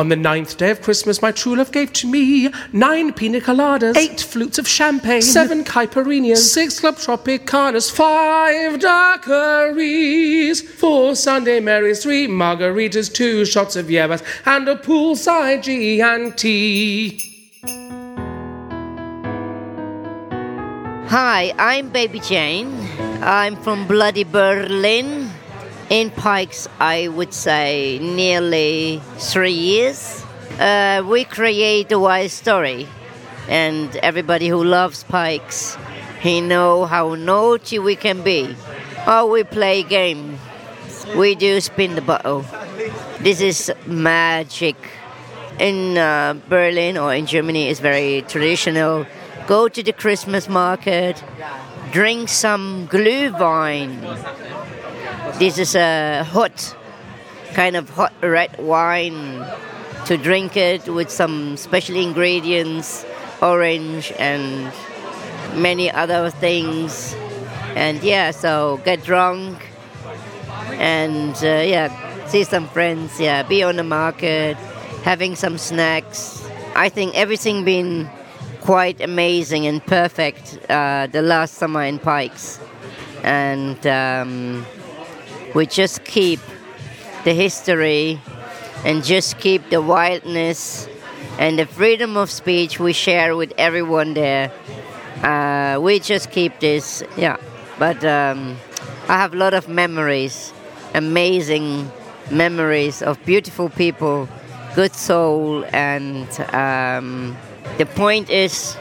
On the ninth day of Christmas, my true love gave to me nine pina coladas, eight flutes of champagne, seven caipirinhas, six club tropicanas, five daiquiris, four Sunday Marys, three margaritas, two shots of hierbas, and a poolside G&T. Hi, I'm Baby Jane. I'm from bloody Berlin. In Pikes, I would say nearly three years. Uh, we create a wild story, and everybody who loves Pikes, he know how naughty we can be. Oh, we play game. We do spin the bottle. This is magic. In uh, Berlin or in Germany, it's very traditional. Go to the Christmas market, drink some Glühwein this is a hot, kind of hot red wine to drink it with some special ingredients, orange and many other things. And yeah, so get drunk and uh, yeah, see some friends, yeah, be on the market, having some snacks. I think everything been quite amazing and perfect uh, the last summer in Pikes. And um, we just keep the history and just keep the wildness and the freedom of speech we share with everyone there. Uh, we just keep this, yeah. But um, I have a lot of memories, amazing memories of beautiful people, good soul, and um, the point is,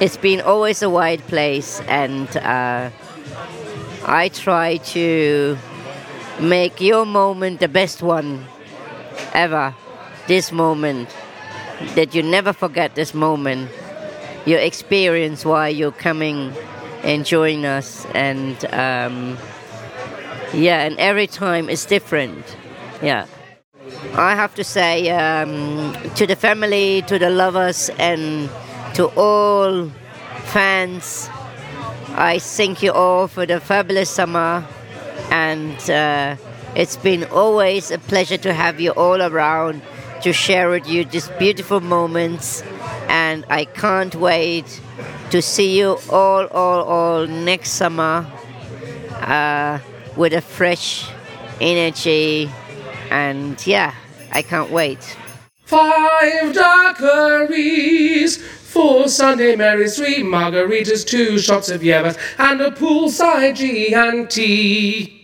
it's been always a wide place, and uh, I try to make your moment the best one ever. This moment, that you never forget this moment, your experience while you're coming and join us, and um, yeah, and every time is different. Yeah. I have to say um, to the family, to the lovers, and to all fans I thank you all for the fabulous summer, and uh, it's been always a pleasure to have you all around to share with you these beautiful moments. And I can't wait to see you all, all, all next summer uh, with a fresh energy. And yeah, I can't wait. Five daiquiris Four Sunday Marys, three margaritas, two shots of hierbas, and a poolside G&T.